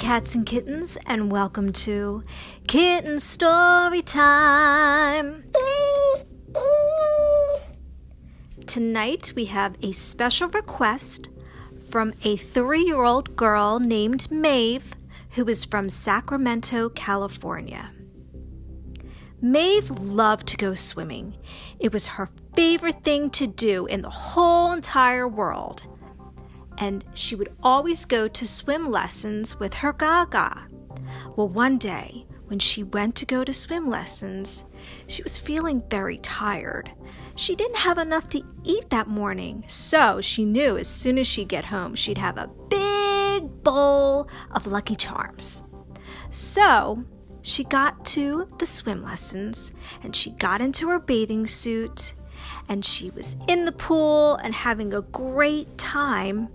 cats and kittens, and welcome to Kitten Story Time. Tonight we have a special request from a three year old girl named Maeve who is from Sacramento, California. Maeve loved to go swimming. It was her favorite thing to do in the whole entire world. And she would always go to swim lessons with her Gaga. Well, one day, when she went to go to swim lessons, she was feeling very tired. She didn't have enough to eat that morning, so she knew as soon as she'd get home, she'd have a big bowl of Lucky Charms. So she got to the swim lessons and she got into her bathing suit and she was in the pool and having a great time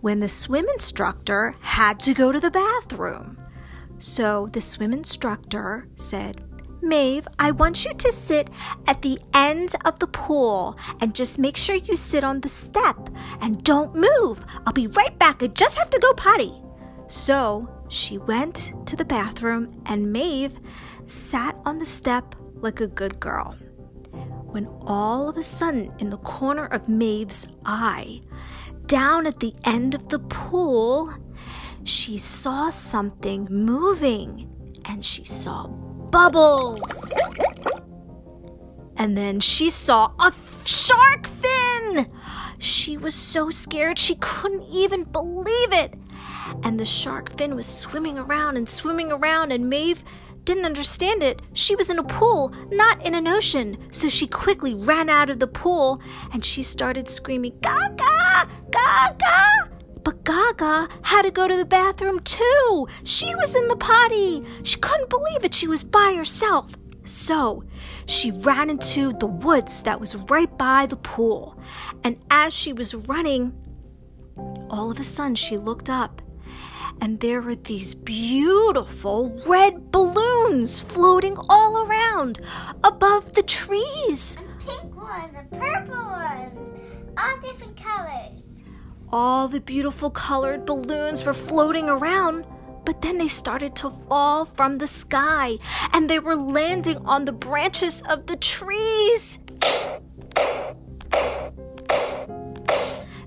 when the swim instructor had to go to the bathroom. So the swim instructor said, Maeve, I want you to sit at the end of the pool and just make sure you sit on the step and don't move. I'll be right back. I just have to go potty. So she went to the bathroom and Maeve sat on the step like a good girl. When all of a sudden, in the corner of Maeve's eye, down at the end of the pool, she saw something moving and she saw bubbles. And then she saw a shark fin. She was so scared she couldn't even believe it. And the shark fin was swimming around and swimming around, and Maeve didn't understand it. She was in a pool, not in an ocean. So she quickly ran out of the pool and she started screaming, Gaga! Gaga! But Gaga had to go to the bathroom too. She was in the potty. She couldn't believe it. She was by herself. So she ran into the woods that was right by the pool. And as she was running, all of a sudden she looked up and there were these beautiful red balloons floating all around above the trees. And pink ones and purple ones, all different colors. All the beautiful colored balloons were floating around, but then they started to fall from the sky and they were landing on the branches of the trees.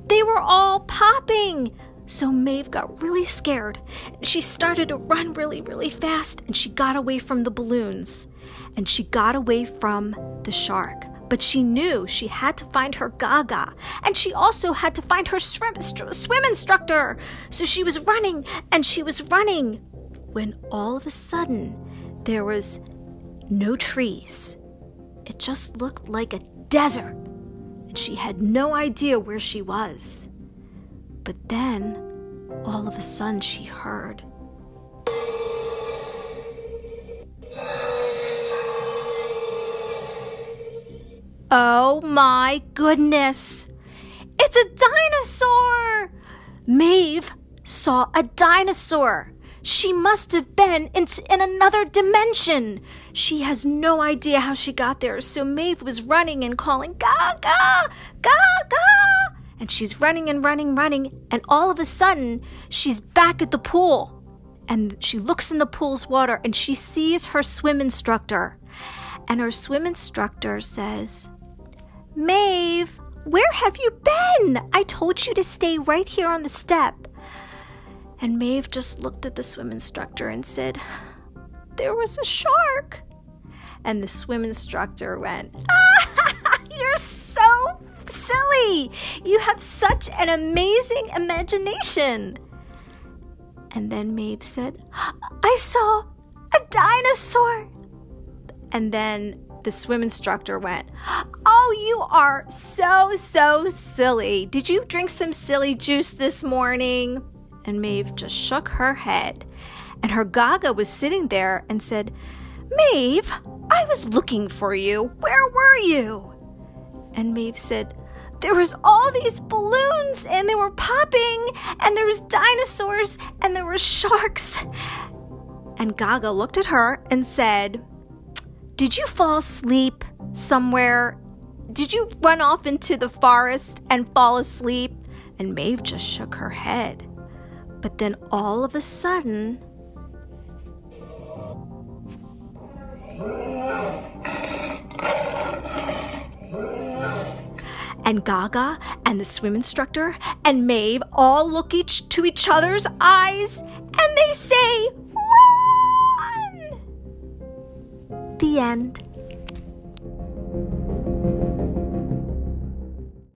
They were all popping. So Maeve got really scared. She started to run really, really fast and she got away from the balloons and she got away from the shark. But she knew she had to find her Gaga and she also had to find her swim, swim instructor. So she was running and she was running when all of a sudden there was no trees. It just looked like a desert and she had no idea where she was. But then, all of a sudden, she heard. Oh my goodness! It's a dinosaur! Maeve saw a dinosaur. She must have been in, in another dimension. She has no idea how she got there, so Maeve was running and calling, Gaga! Gaga! And she's running and running, running, and all of a sudden, she's back at the pool. And she looks in the pool's water and she sees her swim instructor. And her swim instructor says, Maeve, where have you been? I told you to stay right here on the step. And Maeve just looked at the swim instructor and said, There was a shark. And the swim instructor went, ah, You're so silly. You have such an amazing imagination. And then Maeve said, I saw a dinosaur. And then the swim instructor went, Oh, you are so, so silly. Did you drink some silly juice this morning? And Maeve just shook her head. And her Gaga was sitting there and said, Maeve, I was looking for you. Where were you? And Maeve said, there was all these balloons and they were popping and there was dinosaurs and there were sharks. And Gaga looked at her and said, Did you fall asleep somewhere? Did you run off into the forest and fall asleep? And Maeve just shook her head. But then all of a sudden, and Gaga and the swim instructor and Maeve all look each to each other's eyes and they say, Run! The end.